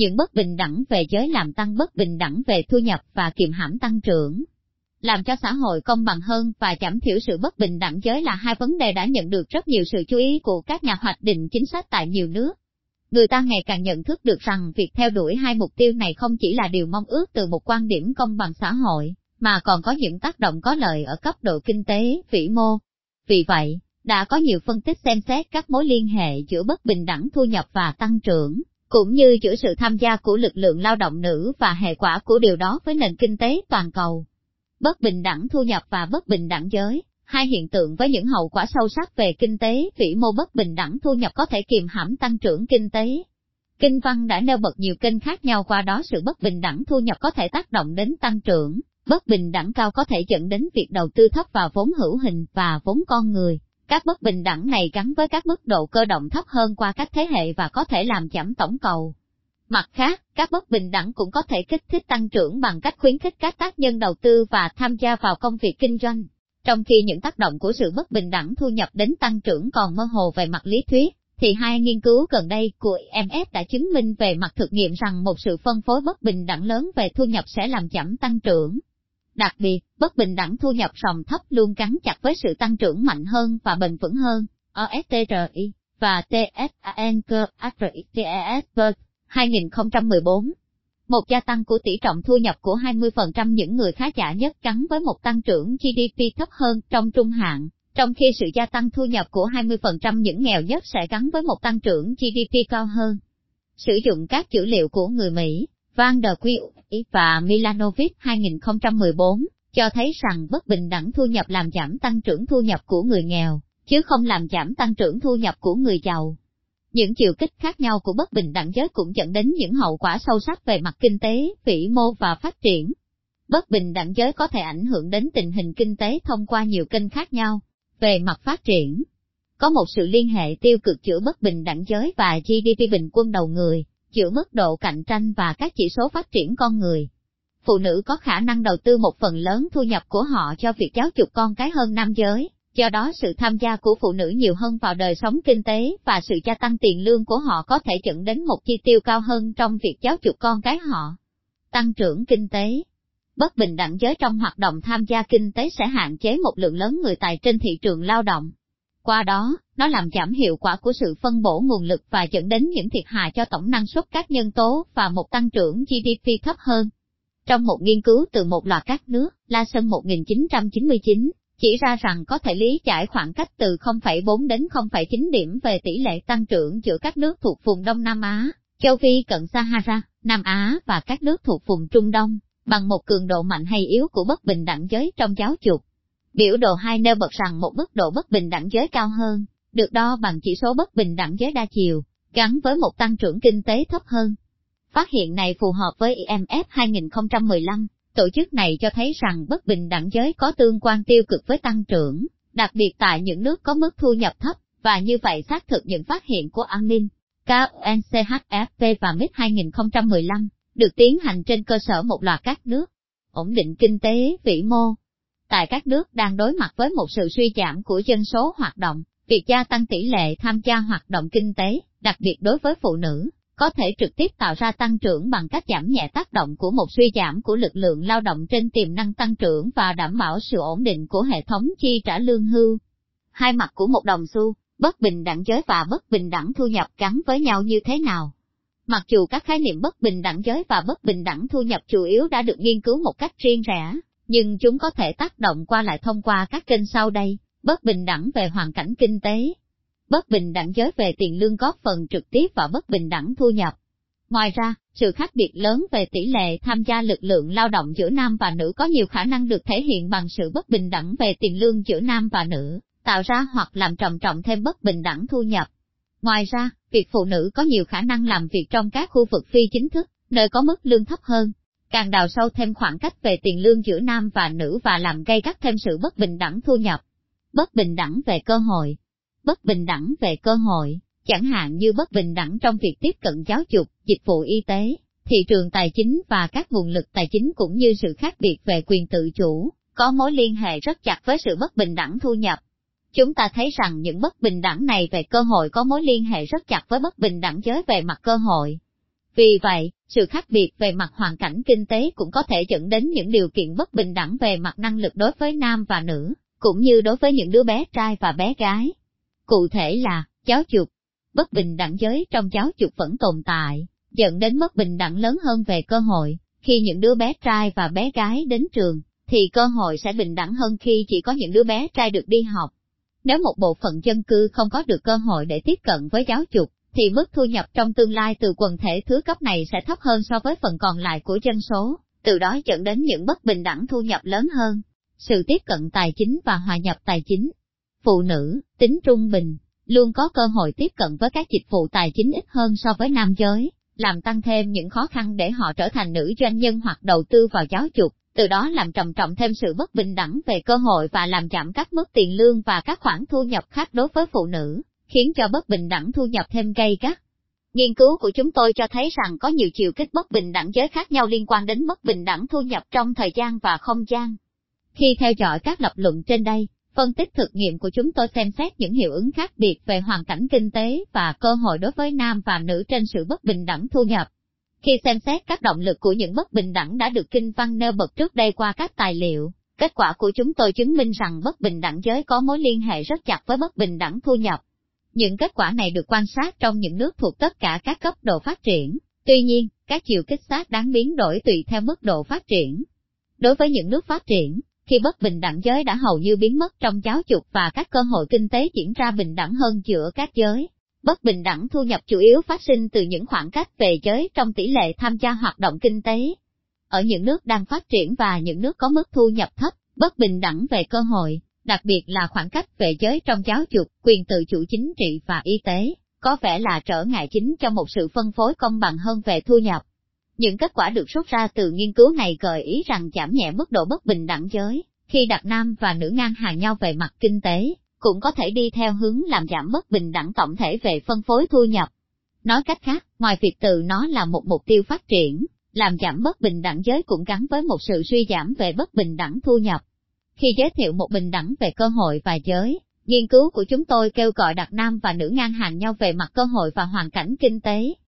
những bất bình đẳng về giới làm tăng bất bình đẳng về thu nhập và kiềm hãm tăng trưởng. Làm cho xã hội công bằng hơn và giảm thiểu sự bất bình đẳng giới là hai vấn đề đã nhận được rất nhiều sự chú ý của các nhà hoạch định chính sách tại nhiều nước. Người ta ngày càng nhận thức được rằng việc theo đuổi hai mục tiêu này không chỉ là điều mong ước từ một quan điểm công bằng xã hội, mà còn có những tác động có lợi ở cấp độ kinh tế, vĩ mô. Vì vậy, đã có nhiều phân tích xem xét các mối liên hệ giữa bất bình đẳng thu nhập và tăng trưởng, cũng như giữa sự tham gia của lực lượng lao động nữ và hệ quả của điều đó với nền kinh tế toàn cầu. Bất bình đẳng thu nhập và bất bình đẳng giới, hai hiện tượng với những hậu quả sâu sắc về kinh tế, vĩ mô bất bình đẳng thu nhập có thể kiềm hãm tăng trưởng kinh tế. Kinh văn đã nêu bật nhiều kênh khác nhau qua đó sự bất bình đẳng thu nhập có thể tác động đến tăng trưởng, bất bình đẳng cao có thể dẫn đến việc đầu tư thấp vào vốn hữu hình và vốn con người. Các bất bình đẳng này gắn với các mức độ cơ động thấp hơn qua các thế hệ và có thể làm giảm tổng cầu. Mặt khác, các bất bình đẳng cũng có thể kích thích tăng trưởng bằng cách khuyến khích các tác nhân đầu tư và tham gia vào công việc kinh doanh. Trong khi những tác động của sự bất bình đẳng thu nhập đến tăng trưởng còn mơ hồ về mặt lý thuyết, thì hai nghiên cứu gần đây của IMF đã chứng minh về mặt thực nghiệm rằng một sự phân phối bất bình đẳng lớn về thu nhập sẽ làm giảm tăng trưởng. Đặc biệt, bất bình đẳng thu nhập sòng thấp luôn gắn chặt với sự tăng trưởng mạnh hơn và bền vững hơn, OSTRI và TSANKRITES 2014. Một gia tăng của tỷ trọng thu nhập của 20% những người khá giả nhất gắn với một tăng trưởng GDP thấp hơn trong trung hạn, trong khi sự gia tăng thu nhập của 20% những nghèo nhất sẽ gắn với một tăng trưởng GDP cao hơn. Sử dụng các dữ liệu của người Mỹ, Van der Quee và Milanovic 2014, cho thấy rằng bất bình đẳng thu nhập làm giảm tăng trưởng thu nhập của người nghèo, chứ không làm giảm tăng trưởng thu nhập của người giàu. Những chiều kích khác nhau của bất bình đẳng giới cũng dẫn đến những hậu quả sâu sắc về mặt kinh tế, vĩ mô và phát triển. Bất bình đẳng giới có thể ảnh hưởng đến tình hình kinh tế thông qua nhiều kênh khác nhau. Về mặt phát triển, có một sự liên hệ tiêu cực giữa bất bình đẳng giới và GDP bình quân đầu người, giữa mức độ cạnh tranh và các chỉ số phát triển con người. Phụ nữ có khả năng đầu tư một phần lớn thu nhập của họ cho việc giáo dục con cái hơn nam giới, do đó sự tham gia của phụ nữ nhiều hơn vào đời sống kinh tế và sự gia tăng tiền lương của họ có thể dẫn đến một chi tiêu cao hơn trong việc giáo dục con cái họ. Tăng trưởng kinh tế Bất bình đẳng giới trong hoạt động tham gia kinh tế sẽ hạn chế một lượng lớn người tài trên thị trường lao động. Qua đó, nó làm giảm hiệu quả của sự phân bổ nguồn lực và dẫn đến những thiệt hại cho tổng năng suất các nhân tố và một tăng trưởng GDP thấp hơn. Trong một nghiên cứu từ một loạt các nước, La Sơn 1999, chỉ ra rằng có thể lý giải khoảng cách từ 0,4 đến 0,9 điểm về tỷ lệ tăng trưởng giữa các nước thuộc vùng Đông Nam Á, châu Phi cận Sahara, Nam Á và các nước thuộc vùng Trung Đông, bằng một cường độ mạnh hay yếu của bất bình đẳng giới trong giáo dục. Biểu đồ 2 nêu bật rằng một mức độ bất bình đẳng giới cao hơn, được đo bằng chỉ số bất bình đẳng giới đa chiều, gắn với một tăng trưởng kinh tế thấp hơn. Phát hiện này phù hợp với IMF 2015, tổ chức này cho thấy rằng bất bình đẳng giới có tương quan tiêu cực với tăng trưởng, đặc biệt tại những nước có mức thu nhập thấp, và như vậy xác thực những phát hiện của an ninh, KNCHFP và MIT 2015, được tiến hành trên cơ sở một loạt các nước, ổn định kinh tế vĩ mô. Tại các nước đang đối mặt với một sự suy giảm của dân số hoạt động, việc gia tăng tỷ lệ tham gia hoạt động kinh tế, đặc biệt đối với phụ nữ, có thể trực tiếp tạo ra tăng trưởng bằng cách giảm nhẹ tác động của một suy giảm của lực lượng lao động trên tiềm năng tăng trưởng và đảm bảo sự ổn định của hệ thống chi trả lương hưu. Hai mặt của một đồng xu, bất bình đẳng giới và bất bình đẳng thu nhập gắn với nhau như thế nào? Mặc dù các khái niệm bất bình đẳng giới và bất bình đẳng thu nhập chủ yếu đã được nghiên cứu một cách riêng rẽ, nhưng chúng có thể tác động qua lại thông qua các kênh sau đây, bất bình đẳng về hoàn cảnh kinh tế, bất bình đẳng giới về tiền lương góp phần trực tiếp vào bất bình đẳng thu nhập. Ngoài ra, sự khác biệt lớn về tỷ lệ tham gia lực lượng lao động giữa nam và nữ có nhiều khả năng được thể hiện bằng sự bất bình đẳng về tiền lương giữa nam và nữ, tạo ra hoặc làm trầm trọng thêm bất bình đẳng thu nhập. Ngoài ra, việc phụ nữ có nhiều khả năng làm việc trong các khu vực phi chính thức, nơi có mức lương thấp hơn, càng đào sâu thêm khoảng cách về tiền lương giữa nam và nữ và làm gây gắt thêm sự bất bình đẳng thu nhập. Bất bình đẳng về cơ hội, bất bình đẳng về cơ hội, chẳng hạn như bất bình đẳng trong việc tiếp cận giáo dục, dịch vụ y tế, thị trường tài chính và các nguồn lực tài chính cũng như sự khác biệt về quyền tự chủ, có mối liên hệ rất chặt với sự bất bình đẳng thu nhập. Chúng ta thấy rằng những bất bình đẳng này về cơ hội có mối liên hệ rất chặt với bất bình đẳng giới về mặt cơ hội. Vì vậy, sự khác biệt về mặt hoàn cảnh kinh tế cũng có thể dẫn đến những điều kiện bất bình đẳng về mặt năng lực đối với nam và nữ, cũng như đối với những đứa bé trai và bé gái. Cụ thể là, giáo dục, bất bình đẳng giới trong giáo dục vẫn tồn tại, dẫn đến bất bình đẳng lớn hơn về cơ hội. Khi những đứa bé trai và bé gái đến trường, thì cơ hội sẽ bình đẳng hơn khi chỉ có những đứa bé trai được đi học. Nếu một bộ phận dân cư không có được cơ hội để tiếp cận với giáo dục, thì mức thu nhập trong tương lai từ quần thể thứ cấp này sẽ thấp hơn so với phần còn lại của dân số, từ đó dẫn đến những bất bình đẳng thu nhập lớn hơn. Sự tiếp cận tài chính và hòa nhập tài chính. Phụ nữ, tính trung bình, luôn có cơ hội tiếp cận với các dịch vụ tài chính ít hơn so với nam giới, làm tăng thêm những khó khăn để họ trở thành nữ doanh nhân hoặc đầu tư vào giáo dục, từ đó làm trầm trọng thêm sự bất bình đẳng về cơ hội và làm giảm các mức tiền lương và các khoản thu nhập khác đối với phụ nữ, khiến cho bất bình đẳng thu nhập thêm gây gắt. Nghiên cứu của chúng tôi cho thấy rằng có nhiều chiều kích bất bình đẳng giới khác nhau liên quan đến bất bình đẳng thu nhập trong thời gian và không gian. Khi theo dõi các lập luận trên đây, phân tích thực nghiệm của chúng tôi xem xét những hiệu ứng khác biệt về hoàn cảnh kinh tế và cơ hội đối với nam và nữ trên sự bất bình đẳng thu nhập. Khi xem xét các động lực của những bất bình đẳng đã được kinh văn nêu bật trước đây qua các tài liệu, kết quả của chúng tôi chứng minh rằng bất bình đẳng giới có mối liên hệ rất chặt với bất bình đẳng thu nhập. Những kết quả này được quan sát trong những nước thuộc tất cả các cấp độ phát triển, tuy nhiên, các chiều kích sát đáng biến đổi tùy theo mức độ phát triển. Đối với những nước phát triển, khi bất bình đẳng giới đã hầu như biến mất trong giáo dục và các cơ hội kinh tế diễn ra bình đẳng hơn giữa các giới, Bất bình đẳng thu nhập chủ yếu phát sinh từ những khoảng cách về giới trong tỷ lệ tham gia hoạt động kinh tế. Ở những nước đang phát triển và những nước có mức thu nhập thấp, bất bình đẳng về cơ hội, đặc biệt là khoảng cách về giới trong giáo dục, quyền tự chủ chính trị và y tế, có vẻ là trở ngại chính cho một sự phân phối công bằng hơn về thu nhập. Những kết quả được rút ra từ nghiên cứu này gợi ý rằng giảm nhẹ mức độ bất bình đẳng giới, khi đặt nam và nữ ngang hàng nhau về mặt kinh tế, cũng có thể đi theo hướng làm giảm bất bình đẳng tổng thể về phân phối thu nhập. Nói cách khác, ngoài việc từ nó là một mục tiêu phát triển, làm giảm bất bình đẳng giới cũng gắn với một sự suy giảm về bất bình đẳng thu nhập. Khi giới thiệu một bình đẳng về cơ hội và giới, nghiên cứu của chúng tôi kêu gọi đặt nam và nữ ngang hàng nhau về mặt cơ hội và hoàn cảnh kinh tế,